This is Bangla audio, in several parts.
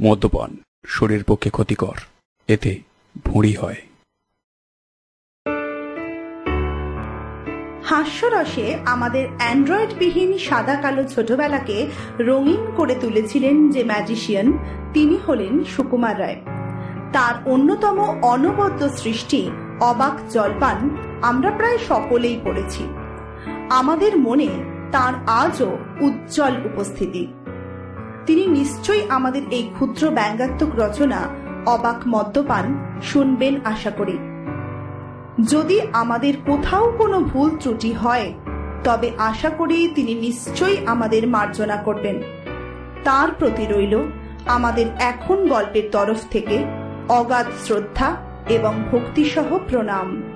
মদ্যপান, শরীর পক্ষে ক্ষতিকর, এতে ভুঁড়ি হয়। হাস্যরসে আমাদের অ্যান্ড্রয়েডবিহীন সাদা কালো ছোটবেলাকে রঙিন করে তুলেছিলেন যে ম্যাজিশিয়ান, তিনি হলেন সুকুমার রায়। তার অন্যতম অনবদ্য সৃষ্টি, অবাক জলপান, আমরা প্রায় সকলেই পড়েছি। আমাদের মনে তার আজও উজ্জ্বল উপস্থিতি। তিনি নিশ্চয়ই আমাদের এই ক্ষুদ্র ব্যঙ্গাত্মক রচনা অবাক মদ্যপান শুনবেন আশা করি। যদি আমাদের কোথাও কোনো ভুল ত্রুটি হয়, তবে আশা করি তিনি নিশ্চয়ই আমাদের মার্জনা করবেন। তার প্রতি রইল আমাদের এখন গল্পের তরফ থেকে অগাধ শ্রদ্ধা এবং ভক্তিসহ প্রণাম।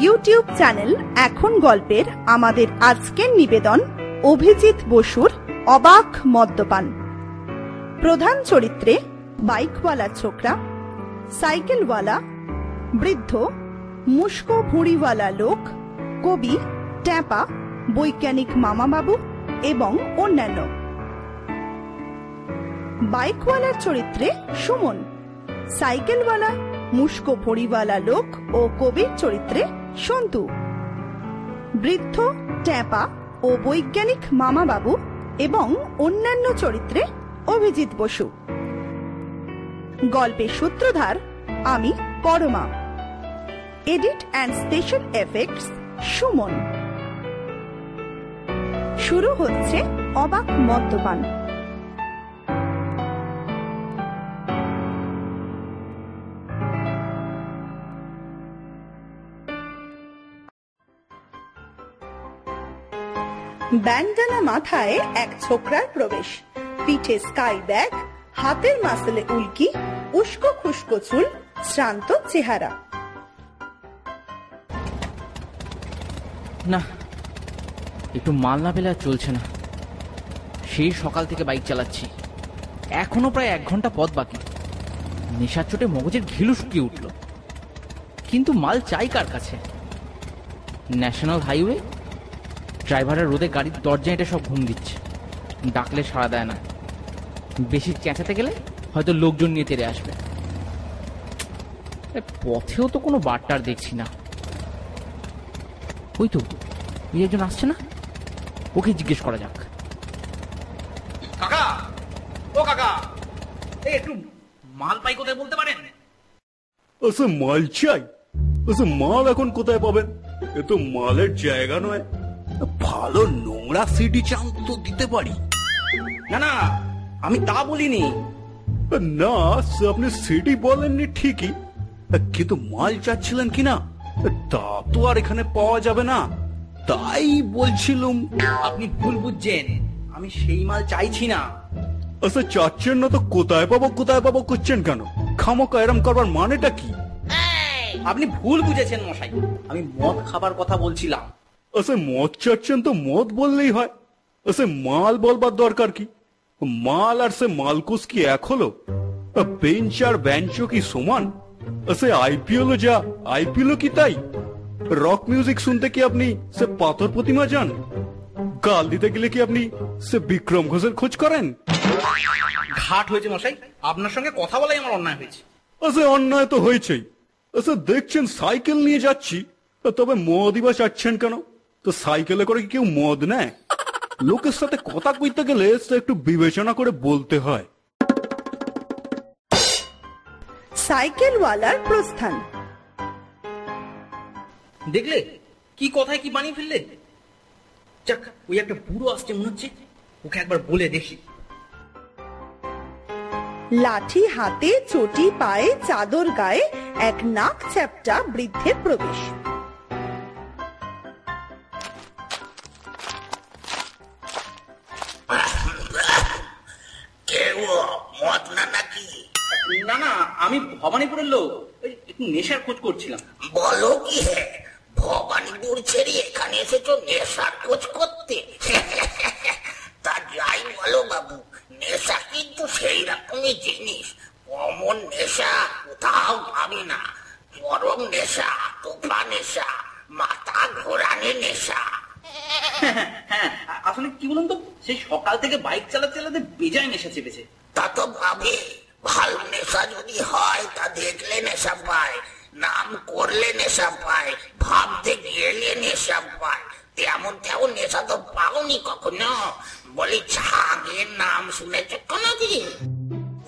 ইউটিউব চ্যানেল এখন গল্পের আমাদের আজকের নিবেদন অভিজিৎ বসুর অবাক মদ্যপান। প্রধান চরিত্রে বাইকওয়ালা ছোকরা, সাইকেলওয়ালা, বৃদ্ধ, মুস্কো ভুঁড়িওয়ালা লোক, কবি, ট্যাপা, বৈজ্ঞানিক মামাবাবু এবং অন্যান্য। বাইকওয়ালার চরিত্রে সুমন, সাইকেলওয়ালা, মুস্কো ভড়িওয়ালা লোক ও কবির চরিত্রে সন্তু, বৃদ্ধ, ট্যাপা ও বৈজ্ঞানিক মামাবাবু এবং অন্যান্য চরিত্রে অভিজিৎ বসু। গল্পের সূত্রধার আমি Parama. Edit and special effects Suman. শুরু হচ্ছে অবাক মদ্যপান। ব্যান্ডানা মাথায় এক ছোকরার প্রবেশ। পিঠে স্কাই ব্যাগ, হাতের মাসলে উল্কি, উস্কো খুস্কো চুল, শ্রান্ত চেহারা। না, একটু মাল না পেলে চলছে না। সেই সকাল থেকে বাইক চালাচ্ছি। এখনও প্রায় এক ঘণ্টা পথ বাকি। নেশার চোটে মগজের ঘিলু শুকিয়ে উঠল। কিন্তু মাল চাই কার কাছে? National highway? ড্রাইভারের রোদে গাড়ির দরজা এটা সব ঘুম দিচ্ছে। ডাকলে সাড়া দেয় না। বেশি চেঁচাতে গেলে হয়তো লোকজন নিয়ে তেরে আসবে। পথেও তো কোনো বারটার দেখছি না। ওই তো ওই একজন আসছে না? ওকে জিজ্ঞেস করা যাক। কাকা! ও কাকা! এই একটু মাল পাই কোথায় বলতে পারেন? আচ্ছা মাল চাই। আচ্ছা মাল এখন কোথায় পাবেন? এ তো মালের জায়গা নয়। ভালো নোংরা সিটি চান তো দিতে পারি। না না আমি তা বলিনি। না সে আপনি সিটি বলেননি ঠিকই। কিন্তু মাল চাচ্ছিলেন কিনা? তা তো আর এখানে পাওয়া যাবে না। তাই বলছিলাম আপনি ভুল বুঝছেন। আমি সেই মাল চাইছি না। আচ্ছা চাচ্ছেন না তো কোথায় পাবো কোথায় পাবো করছেন কেন? খামোকা এরম করবার মানেটা কি? আপনি ভুল বুঝেছেন মশাই। আমি মদ খাবার কথা বলছিলাম। আচ্ছা মদ চাচ্ছেন তো মদ বললেই হয় আচ্ছা মাল বলবার দরকার কি মাল আর সে মালকুস কি এক হলো বেঞ্চ আর বেঞ্চও কি সমান আচ্ছা আইপিএলও যা আইপিএলও কি তাই রক মিউজিক শুনতে কি আপনি সে পাথর প্রতিমা যান গাল দিতে গেলে কি আপনি সে বিক্রম ঘোষের খোঁজ করেন ঘাট হয়েছে মশাই আপনার সঙ্গে কথা বলাই আমার অন্যায় হয়েছে আচ্ছা অন্যায় তো হয়েছেই আচ্ছা দেখছেন সাইকেল নিয়ে যাচ্ছি তবে মদই বা চাচ্ছেন কেন তো সাইকেলে করে কি কেউ মদ নেয়? লোকের সাথে কথা কইতে গেলে একটু বিবেচনা করে বলতে হয়। সাইকেলওয়ালার প্রস্থান। দেখলে? কি কথায় কি বানিয়ে ফেললে? যাক ওই একটা বুড়ো আসছে মনে হচ্ছে। ওকে একবার বলে দেখি। লাঠি হাতে চটি পায়ে চাদর গায়ে এক নাক চ্যাপটা বৃদ্ধের প্রবেশ। লোক একটু নেশার খোঁজ করছিলাম। বলো কি হে ভবানীপুর ছেড়ে এখানে এসেছ নেশার খোঁজ করতে? তা যাই বলো বাবু নেশা কিন্তু সেই রকমই জিনিস। অমন নেশা কোথাও পাবি না। চরম নেশা তোফা নেশা মাথা ঘোরানি নেশা। হ্যাঁ আ- আসলে কি বলুন তো সেই সকাল থেকে বাইক চালাতে চালাতে বেজায় নেশা চেপেছে। তা তো ভাবে ভালো নেশা যদি হয় তা দেখলে নেশা পায় নাম করলে নেশা পায় ভাবতে গেলে নেশা পায়। তেমন তেমন নেশা তো পাওনি কখনো। বলি ছাগের নাম শুনেছ কোনোদিন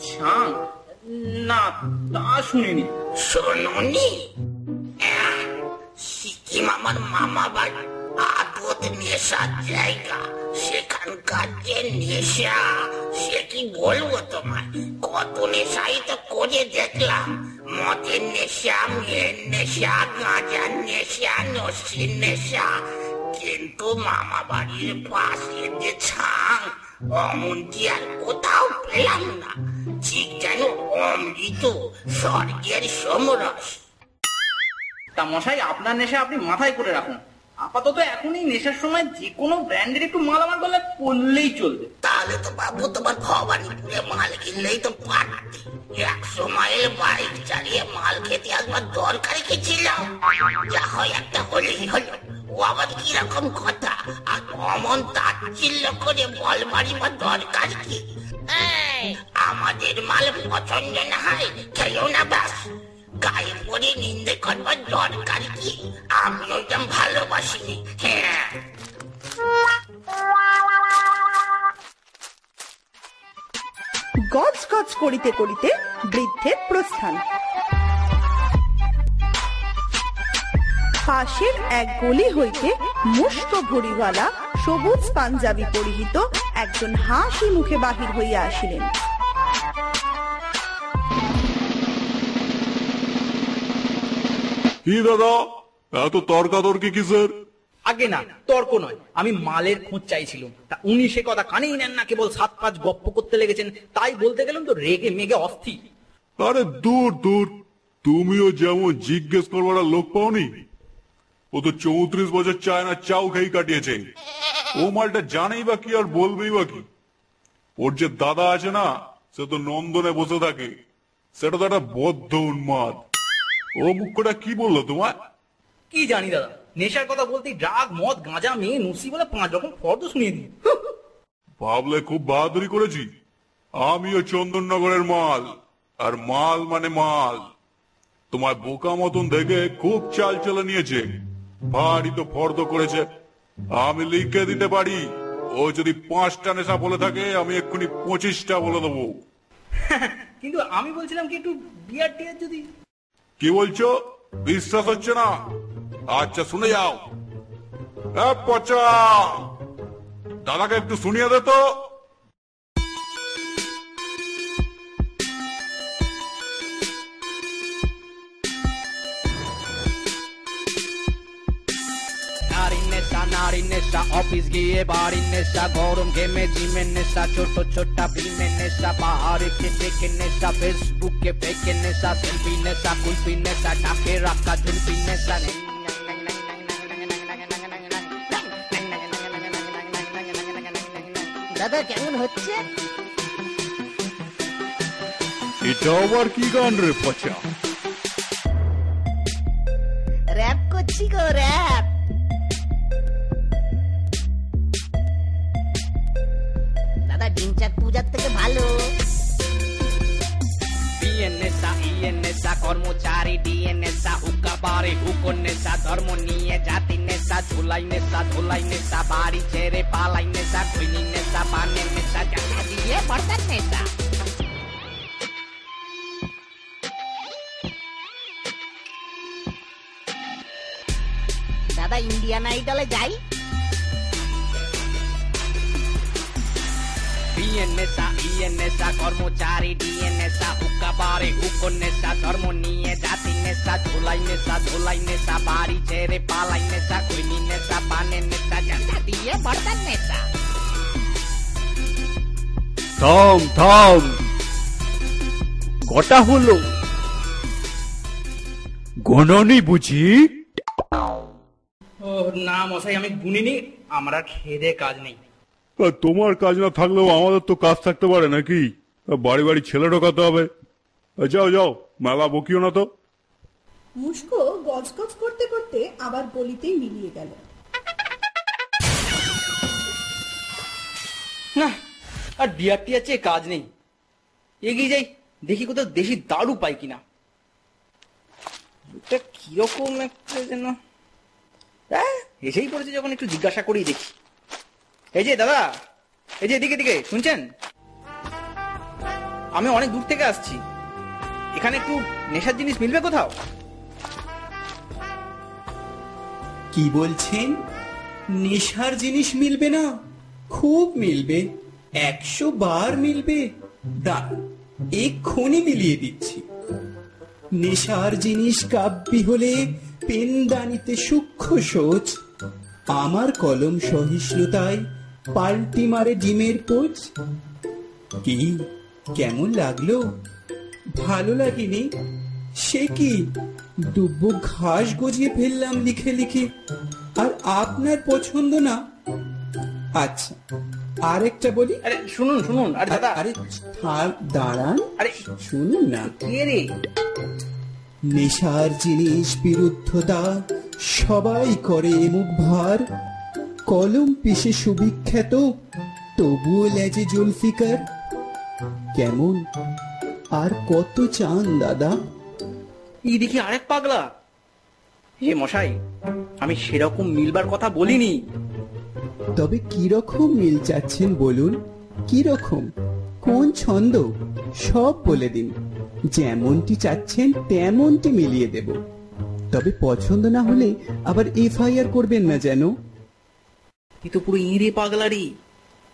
ছাং না তা শুনিনি। শোনি সিকিম আমার মামা বাড়ি আদত নেশার জায়গা। সেখানকার যে নেশা, সে কি বলব কত নেশাই তো করে দেখলাম। মদের নেশা, মেয়ের নেশা, গাঁজার নেশা নসির নেশা। কিন্তু মামা বাড়ির পাশে যে ছাং অমনটি আর কোথাও পেলাম না। ঠিক যেন অমৃত স্বর্গের সমরস। তা মশাই, আপনার নেশা আপনি মাথায় করে রাখুন। আপাতত এখন এই নেশার সময় যে কোনো ব্র্যান্ডের একটু মাল আমার গলায় পড়লেই চলবে। তাহলে তো বাবু, তোমার ভবানীপুরে মাল কিনলেই তো পারতে। একশো মাইল বাইক চালিয়ে মাল খেতে আসবার দরকার কি ছিল? যা হয় একটা হলেই হলো। ও আবার কীরকম কথা? আর অমন তাচ্ছিল্য করে বল মারিবার দরকার কি? আমাদের মাল পছন্দ না হয়, খেয়েও না ব্যাস। পরে নিন্দে করবার দরকার কি আমি ওইটা ভালোবাসিনি হ্যাঁ। গজ গজ করিতে করিতে বৃদ্ধের প্রস্থান। পাশের এক গলি হইতে মুষ্ট ভরিওয়ালা সবুজ পাঞ্জাবি পরিহিত একজন হাসি মুখে বাহির হইয়া আসিলেন। কি দাদা? এত তর্কাতর্কি কিসের? আগে না তর্ক নয়। আমি মালের খোঁজ চাইছিলাম। তা উনি সে কথা কানেই নেন না কেবল সাত পাঁচ গপ্প করতে লেগেছেন। তাই বলতে গেলাম তো রেগে মেগে অস্থির। আরে দূর দূর। তুমিও যেমন জিজ্ঞেস করবার লোক পাওনি। ও তো চৌত্রিশ বছর চায় না চাও খেয়ে কাটিয়েছে। ও মালটা জানেই বা কি আর বলবেই বা কি। ওর যে দাদা আছে না সে তো নন্দনে বসে থাকে। সেটা তো একটা বদ্ধ উন্মাদ। ও মুখটা কি বলল তোমায় কি জানি দাদা নেশার কথা বলতেই ড্রাগ মদ গাঁজা মেয়ে নুসি বলে পাঁচ রকম ফর্দ শুনিয়ে ভাবলে খুব বাহাদুরি করেছি। আমিও চন্দননগরের মাল আর মাল মানে মাল। তোমার বোকা মতন দেখে খুব চাল চলে নিয়েছে। ভারী তো ফর্দ করেছে। আমি লিখে দিতে পারি। ও যদি পাঁচটা নেশা বলে থাকে আমি এক্ষুনি পঁচিশটা বলে দেবো। কিন্তু আমি বলছিলাম কি একটু বিয়ার টিয়ার যদি? কি বলছো? বিশ্বাস হচ্ছে না। আচ্ছা শুনে যাও। পচা। দাদাকে একটু শুনিয়ে দে তো। নেশা অফিস গিয়ে বাড়ির নেশা গরম গেমে জিমের নেশা ছোট ছোট ফিল্মের নেশা পাহাড়ে দেখে নেশা ফেসবুকে ফেকে নেশা সেলফি নেশা কুলফি নেশা ডাকে রাখা ঝুলফি নেশা দাদা কেমন হচ্ছে এটা আবার কি গান রে পচা র্যাপ করছি গো র্যাপ ভালো বিয়ের নেশা ইয়ের নেশা কর্মচারী ডিএ নেশা হুকা বারে হুকর নেশা ধর্ম নিয়ে জাতি নেশা ঝোলাই নেশা ধোলাই নেশা বাড়ি ছেড়ে পালাই নেশা খৈনি নেশা পানের নেশা জানা দিয়ে বর্তার নেশা দাদা ইন্ডিয়ান আইডলে যাই বিয়ের নেশা ইয়ের নেশা কর্মচারী ডিএ নেশা হুকা বারে হুকর নেশা ধর্ম নিয়ে জাতি নেশা ঝোলাই নেশা ধোলাই নেশা বাড়ি ছেড়ে পালাই নেশা খৈনি নেশা পানের নেশা জানা দিয়ে বর্তার নেশা থাম থাম কটা হলো গণনি বুঝি ও না মশাই আমি গুনিনি আমার আর খেদে কাজ নেই আর তোমার কাজ না থাকলেও আমাদের তো কাজ থাকতে পারে নাকি? বাড়ি বাড়ি ছেলে ঢোকাতে হবে। যাও যাও মেলা বকিও না তো। মুস্কো গজগজ করতে করতে আবার গলিতেই মিলিয়ে গেল। না আর ডিয়ার টিয়ার চেয়ে কাজ নেই। এগিয়ে যাই দেখি কোথাও দেশি দারু পাই কিনা। এটা কীরকম একটা যেন হ্যাঁ এসেই পড়েছে যখন একটু জিজ্ঞাসা করেই দেখি। এই যে, দাদা, এই যে, এদিকে এদিকে, শুনছেন? আমি অনেক দূর থেকে আসছি। এখানে একটু নেশার জিনিস মিলবে কোথাও? কি বলছেন? নেশার জিনিস মিলবে না? খুব মিলবে। একশো বার মিলবে। দাঁড়ান, এক্ষুনি মিলিয়ে দিচ্ছি। নেশার জিনিস কাব্যি হলে পেনদানিতে সূক্ষ্ম সোচ আমার কলম সহিষ্ণুতায় পাল্টি মারে ডিমের পোচ? কি? কেমন লাগল? ভালো লাগেনি? সে কি? দুব্বো ঘাস গজিয়ে ফেললাম লিখে লিখে। আর আপনার পছন্দ না? আচ্ছা আরেকটা বলি? আরে শুনুন শুনুন আরে দাদা। আরে থাক দাঁড়ান। আরে শুনুন না। কে রে? নেশার জিনিস বিরুদ্ধতা সবাই করে মুখ ভার। কলম পিসে সুবিখ্যাত তবুও লেজে জুলফিকার। কেমন? আর কত চান দাদা? এই দেখি আরেক পাগলা। হে মশাই আমি সেরকম মিলবার কথা বলিনি। তবে কীরকম মিল চাচ্ছেন বলুন? কীরকম? কোন ছন্দ? সব বলে দিন। যেমনটি চাচ্ছেন তেমনটি মিলিয়ে দেব। তবে পছন্দ না হলে আবার এফআইআর করবেন না যেন। এ তো পুরো ইঁড়ে পাগলারি।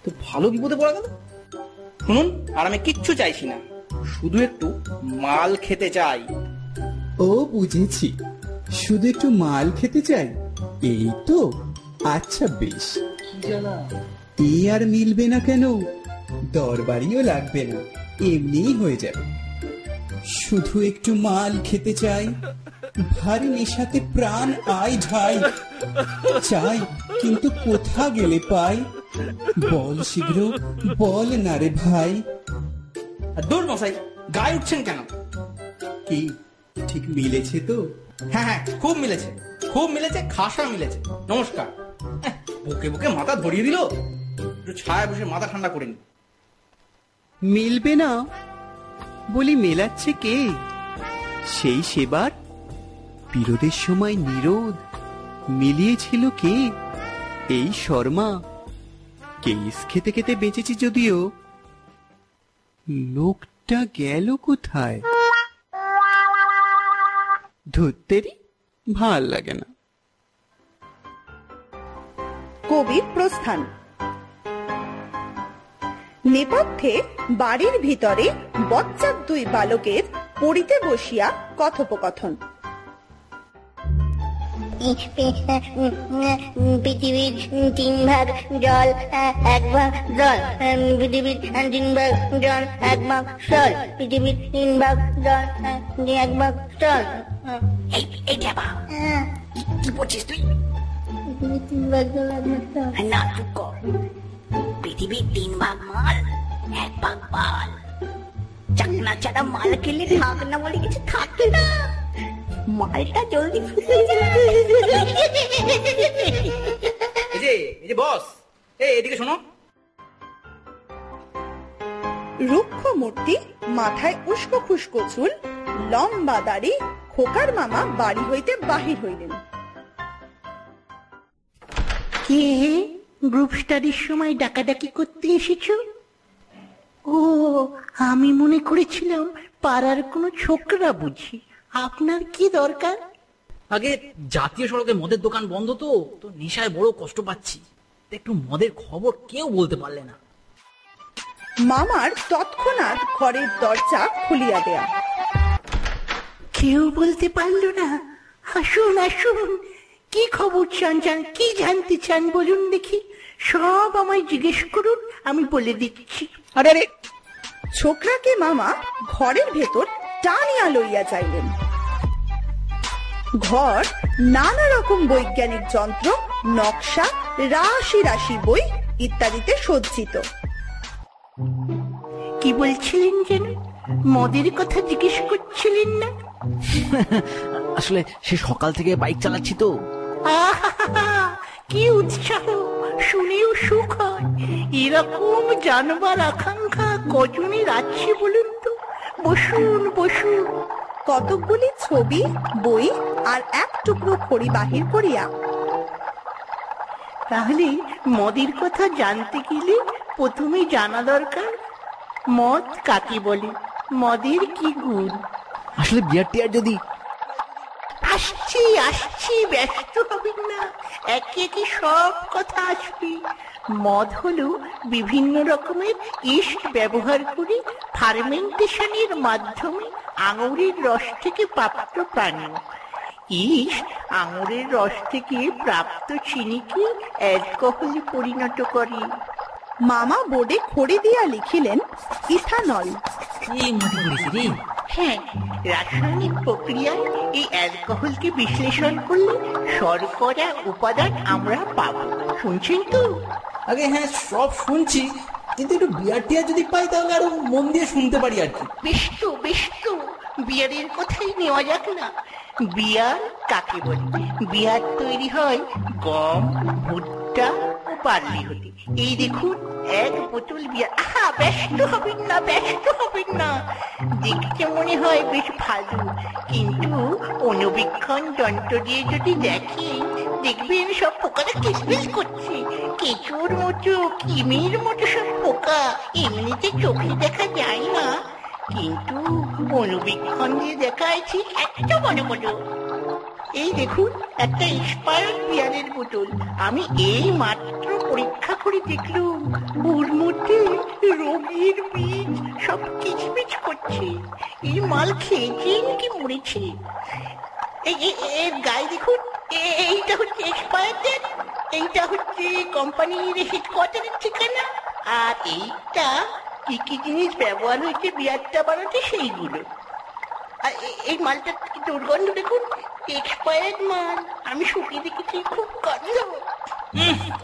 তো ভালো বিপদে পড়া গেল শুনুন আর আমি কিচ্ছু চাইছি না। শুধু একটু মাল খেতে চাই। ও, বুঝেছি। শুধু একটু মাল খেতে চাই? এই তো। আচ্ছা বেশ। এ আর মিলবে না কেন? দরবারিও লাগবে না। এমনিই হয়ে যাবে। শুধু একটু মাল খেতে চাই? ভারী নেশাতে প্রাণ আই ঢাই চাই কিন্তু কোথা গেলে পাই? বল শীঘ্র বল না রে ভাই। দূর মশাই গায়ে উঠছেন কেন? কি ঠিক মিলেছে তো? হ্যাঁ হ্যাঁ খুব মিলেছে। খুব মিলেছে খাসা মিলেছে। নমস্কার। বুকে বুকে মাথা ধরিয়ে দিল? একটু ছায়া বসে মাথা ঠান্ডা করে নি। মিলবে না বলি মেলাচ্ছে কে? সেই সেবার বিরোধের সময় নিরোধ। মিলিয়েছিল কে? এই শর্মা। কেস খেতে খেতে বেঁচেছি যদিও। লোকটা গেল কোথায়? ধরতেরই ভালো লাগে না। কবির প্রস্থান। নেপথ্যে বাড়ির ভিতরে বচ্চার দুই বালকের পড়িতে বসিয়া কথোপকথন। পৃথিবীর তিন ভাগ জল এক ভাগ জল পৃথিবীর তিন ভাগ জল এক ভাগ জল পৃথিবীর তিন ভাগ জল এক ভাগ জল এই এই যাবা কি বলছিস তুই পৃথিবীর তিন ভাগ জল এক ভাগ জল না চুপ কর পৃথিবীর তিন ভাগ মাল এক ভাগ পাল চাকনা ছাড়া মাল খেলে থাক না বলে কিছু থাকে না মালটা জলদি এই যে এই যে বস এই এদিকে শোনো। রুক্ষ মূর্তি মাথায় উস্কো খুস্কো চুল লম্বা দাড়ি খোকার মামা বাড়ি হইতে বাহির হইলেন। কে গ্রুপ স্টাডির সময় ডাকাডাকি করতে এসেছ? ও আমি মনে করেছিলাম পাড়ার কোনো ছোকরা বুঝি। আপনার কি দরকার? আগে জাতীয় সড়কে মদের দোকান বন্ধ তো তো নেশায় বড় কষ্ট পাচ্ছি। একটু মদের খবর কেউ বলতে পারলে না। মামার তৎক্ষণাৎ ঘরের দরজা খুলিয়া দেয়া। কেউ বলতে পারল না। আসুন আসুন। কি খবর চান চান কি জানতে চান বলুন দেখি। সব আমায় জিজ্ঞেস করুন আমি বলে দিচ্ছি। আরে আরে ছোকরাকে মামা ঘরের ভেতর টানিয়া লইয়া যাইলেন। ঘর নানা রকম বৈজ্ঞানিক যন্ত্র নকশা রাশি রাশি বই ইত্যাদিতে সজ্জিত। কি বলছিলেন যেন? মদের কথা জিজ্ঞেস করছিলেন না? আসলে সে সকাল থেকে বাইক চালাচ্ছি তো। আহা! কি উৎসাহ! শুনেও সুখ হয়। এরকম জানবার আকাঙ্ক্ষা কজনের আছে বলুন তো? বসুন বসুন। কতকগুলি ছবি বই আর এক টুকরো খড়ি বাহির করিয়া। তাহলে মদের কথা জানতে গেলে প্রথমে জানা দরকার মদ কাকে বলে? মদের কি গুণ? আসলে বিয়ার টিয়ার যদি আসছি আসছি ব্যস্ত হবেন না। একে একে সব কথা আসবে। মদ হলো বিভিন্ন রকমের ইস্ট ব্যবহার করে ফার্মেন্টেশনের মাধ্যমে আঙুরের রস থেকে প্রাপ্ত পানীয়। ইস্ট আঙুরের রস থেকে প্রাপ্ত চিনিকে অ্যালকোহলে পরিণত করে। মামা বোর্ডে খড়ি দিয়া লিখিলেন ইথানল। হ্যাঁ রাসায়নিক প্রক্রিয়ায় এই অ্যালকোহলকে বিশ্লেষণ করলে শর্করা উপাদান আমরা পাবো। শুনছেন তো? আগে হ্যাঁ সব শুনছি। কিন্তু একটু বিয়ার টিয়ার যদি পাই, তাহলে আরও মন দিয়ে শুনতে পারি আর কি। বিষ্ণু বেশ বিয়ারের কথাই নেওয়া যাক না। বিয়ার কাকে বলে? বিয়ার তৈরি হয় গম, ভুট্টা ও বার্লি হতে। এই দেখুন, এক বোতল বিয়ার আহা, ব্যস্ত হবেন না, ব্যস্ত হবেন না। দেখতে মনে হয় বেশ ভালো। কিন্তু অনুবীক্ষণ যন্ত্র দিয়ে যদি দেখেন, দেখবেন সব পোকাটা কিসমিস করছে। কেঁচোর মতো, কিমির মতো সব পোকা। এমনিতে চোখে দেখা যায় না। কিন্তু অনুবীক্ষণ দিয়ে ঠিক একটা বড় বড় এই দেখুন, একটা এক্সপায়ার্ড বিয়ারের বোতল। আমি এই মাত্র পরীক্ষা করে দেখলুম ওর মধ্যে রোগীর বীজ সব কিচমিচ করছে। এই মাল খেয়েছেন কি মরেছে? এর গায়ে দেখুন এইটা হচ্ছে এক্সপায়ার ডেট এইটা হচ্ছে কোম্পানির হেডকোয়ার্টারের ঠিকানা, আর এইটা কি কি জিনিস ব্যবহার হয়েছে? বিয়ারটা বানাতে সেইগুলো। আর এই মালটা কি দুর্গন্ধ? দেখুন এক্সপায়ার্ড মাল। আমি শুকিয়ে দেখেছি খুব গন্ধ।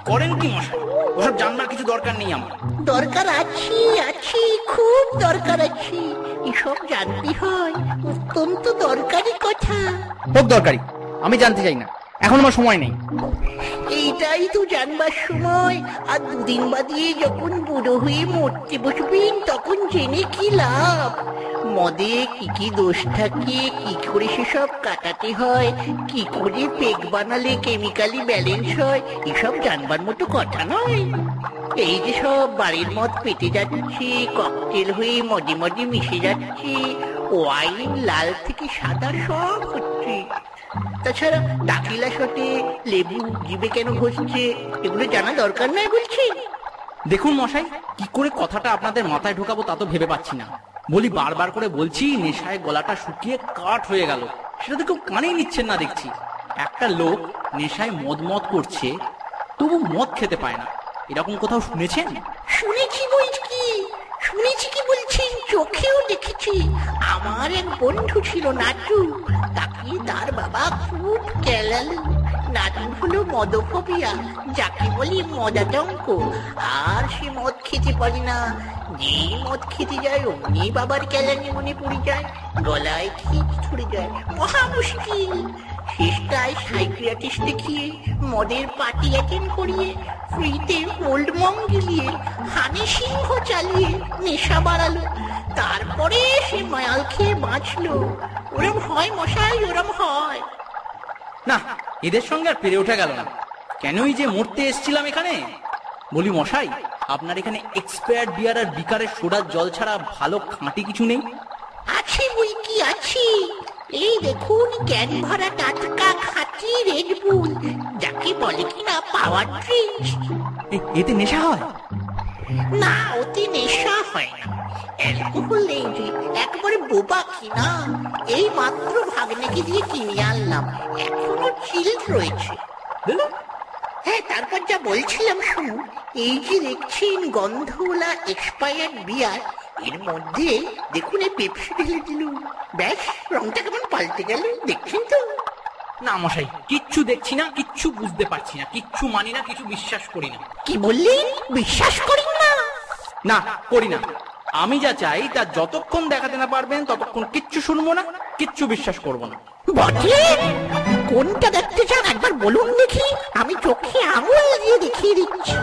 করেন কি মশাই? ওসব জানবার কিছু দরকার নেই আমার। দরকার আছে আছে খুব দরকার আছে। এসব জানতে হয় অত্যন্ত দরকারি কথা। হোক দরকারি। আমি জানতে চাই না। এখন আমার সময় নেই। এইটাই তো জানবার সময়। আর দুদিন বাদিয়ে যখন বুড়ো হয়ে মরতে বসবেন তখন জেনে কি লাভ? মদে কি কি দোষ থাকে, কি করে সেসব কাটাতে হয়, কি করে পেক বানালে কেমিক্যালি ব্যালেন্স হয়, এসব জানবার মতো কথা নয়। এই যে সব বাড়ির মদ পেটে যাচ্ছে ককটেল হয়ে মজে মজে মিশে যাচ্ছে ওয়াইন লাল থেকে সাদা সব হচ্ছে। তাছাড়া শটে লেবু জিবে কেন ঘষছে এগুলো জানা দরকার নয় বলছি। দেখুন মশাই কি করে কথাটা আপনাদের মাথায় ঢোকাবো তা তো ভেবে পাচ্ছি না। বলি বারবার করে বলছি নেশায় গলাটা শুকিয়ে কাঠ হয়ে গেল। সেটা তো কেউ কানেই নিচ্ছেন না দেখছি। একটা লোক নেশায় মদ মদ করছে তবু মদ খেতে পায় না। এরকম কোথাও শুনেছেন? শুনেছি বলছি কি শুনেছি কি বলছি চোখেও দেখেছি। আমার এক বন্ধু ছিল নাটু তাকে তার বাবা খুব কেলালো। নাটু হলো মদফোবিয়া, যাকে বলি মদাটঙ্ক আর সে মদ খেতে পারে না। যে মদ খেতে যায়, অমনি বাবার কেলানি মনে পড়ে যায়। গলায় ঠিক ছড়ে যায়। মহা মুশকিল। শেষটায় সাইকিয়াটিস্ট দেখিয়ে মদের পার্টি অ্যাটেন্ড করিয়ে, ফ্রিতে ওল্ড মং গিলিয়ে, হানি সিংহ চালিয়ে নেশা বাড়ালো। তারপরে সে মায়াল খেয়ে বাঁচলো। ওরম হয় মশাই ওরম হয়। না এদের সঙ্গে আর পেরে ওঠা গেল না। কেনই যে মরতে এসছিলাম এখানে? বলি মশাই আপনার এখানে এক্সপায়ার্ড বিয়ার আর বিকারের সোডার জল ছাড়া ভালো খাঁটি কিছু নেই? আছে বই কি আছে? এই দেখুন ক্যান ভরা টাটকা খাঁটি রেড বুল যাকে বলে কিনা পাওয়ার ড্রিঙ্কস এ- এতে নেশা হয়? না ওতে নেশা হয় না। নেই যে একবারে বোবা কিনা? এই মাত্র ভাগ্নেকে দিয়ে কিনে আনলাম। এখনও চিল্ড রয়েছে। হ্যাঁ তারপর যা বলছিলাম শুনুন। এই যে দেখছেন গন্ধওয়ালা এক্সপায়ার্ড বিয়ার এর মধ্যে দেখুন এই পেপসি ঢেলে দিল ব্যাস রংটা কেমন পাল্টে গেল দেখছেন তো? না মশাই কিচ্ছু দেখছি না কিচ্ছু বুঝতে পারছি না কিচ্ছু মানি না কিছু বিশ্বাস করি না। কি বললেন? বিশ্বাস করি না। না করি না। আমি যা চাই তা যতক্ষণ দেখাতে না পারবেন ততক্ষণ কিচ্ছু শুনব না কিচ্ছু বিশ্বাস করব না। বটে? কোনটা দেখতে চান? একবার বলুন দেখি। আমি চোখে আঙুল দিয়ে দেখিয়ে দিচ্ছি।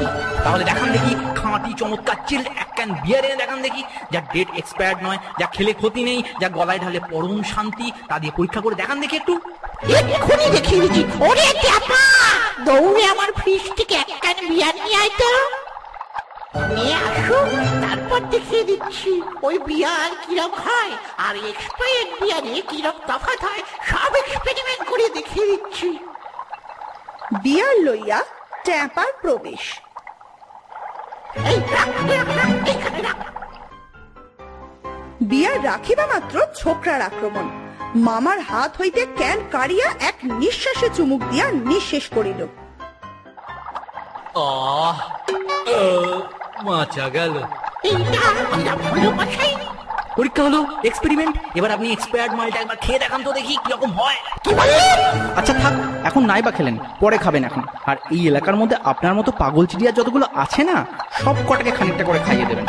তাহলে দেখান দেখি খাঁটি চমৎকার চিল এক ক্যান বিয়ার এনে দেখান দেখি। যা ডেট এক্সপায়ার্ড নয় যা খেলে ক্ষতি নেই যা গলায় ঢালে পরম শান্তি তা দিয়ে পরীক্ষা করে দেখান দেখি একটু। এক্ষুনি দেখিয়ে দিচ্ছি। ওরে চাপা! দৌড়ে আমার ফ্রিজ থেকে এক ক্যান বিয়ার নিয়ে আয় তো। নিয়ে তারপর দেখিয়ে দিচ্ছি। ওই বিয়ার কিরম হয় আর এক্সপায়ার্ড বিয়ারে কিরম তফাৎ হয় সব এক্সপেরিমেন্ট করে দেখিয়ে দিচ্ছি। বিয়ার লইয়া ট্যাপার প্রবেশ। এই রাখ, রাখ, রাখ, এইখানে রাখ। বিয়ার রাখিবা মাত্র ছোকরার আক্রমণ। মামার হাত হইতে ক্যান কাড়িয়া এক নিঃশ্বাসে চুমুক দিয়া নিঃশেষ করিল। আহ মাচা গেল পরীক্ষা হলো এক্সপেরিমেন্ট এবার আপনি এক্সপায়ার্ড মালটা একবার খেয়ে দেখান তো দেখি কীরকম হয়। আচ্ছা থাক এখন নাই বা খেলেন পরে খাবেন এখন। আর এই এলাকার মধ্যে আপনার মতো পাগল চিড়িয়া যতগুলো আছে না সব কটাকে খানিকটা করে খাইয়ে দেবেন।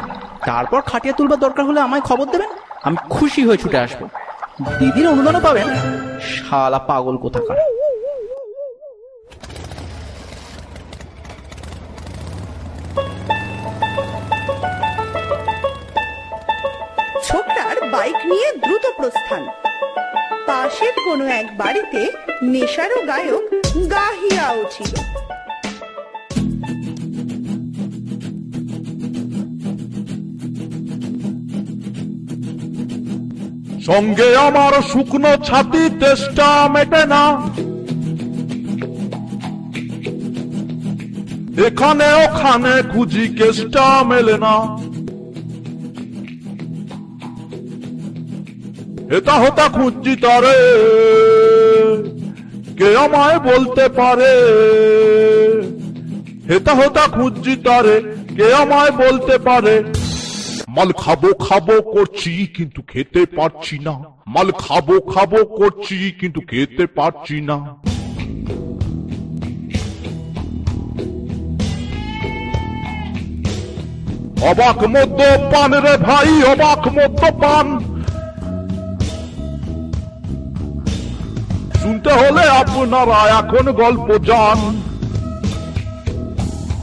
তারপর খাটিয়ে তুলবার দরকার হলে আমায় খবর দেবেন আমি খুশি হয়ে ছুটে আসব। দিদির অনুদানও পাবেন? শালা পাগল কোথাকার। কোনো এক বাড়িতে নেশারও গায়ক গাহিয়া উঠিল। সঙ্গে আমার শুকনো ছাতি তেষ্টা মেটে না। এখানে ওখানে খুঁজি কেষ্টা মেলে না। এটা হতা খুঁজছি তারে, কে আমায় বলতে পারে? হেতা হতা খুঁজছি তারে, কে আমায় বলতে পারে? মাল খাব খাব করছি, কিন্তু খেতে পারছি না। মাল খাব খাব করছি, কিন্তু খেতে পারছি না। অবাক মদ্য পান রে ভাই, অবাক মদ্য পান শুনতে হলে আপনারা এখন গল্প যান।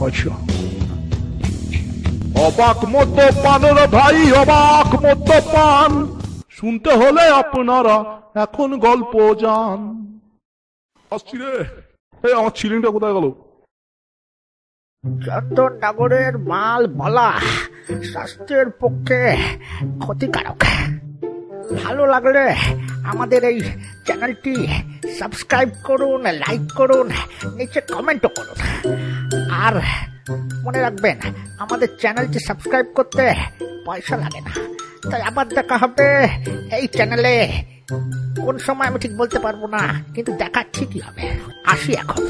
আচ্ছা। অবাক মদ্য পান রে ভাই, অবাক মদ্য পান। শুনতে হলে আপনারা এখন গল্প যান। আসছি রে। আমার ছিলিংটা কোথায় গেল? চন্দননগরের মাল বলা স্বাস্থ্যের পক্ষে ক্ষতিকারক। ভালো লাগলে আমাদের এই চ্যানেলটি সাবস্ক্রাইব করুন, লাইক করুন, নিচে কমেন্টও করুন। আর মনে রাখবেন, আমাদের চ্যানেলটি সাবস্ক্রাইব করতে পয়সা লাগে না। তাই আবার দেখা হবে এই চ্যানেলে। কোন সময় আমি ঠিক বলতে পারব না, কিন্তু দেখা ঠিকই হবে। আসি এখন।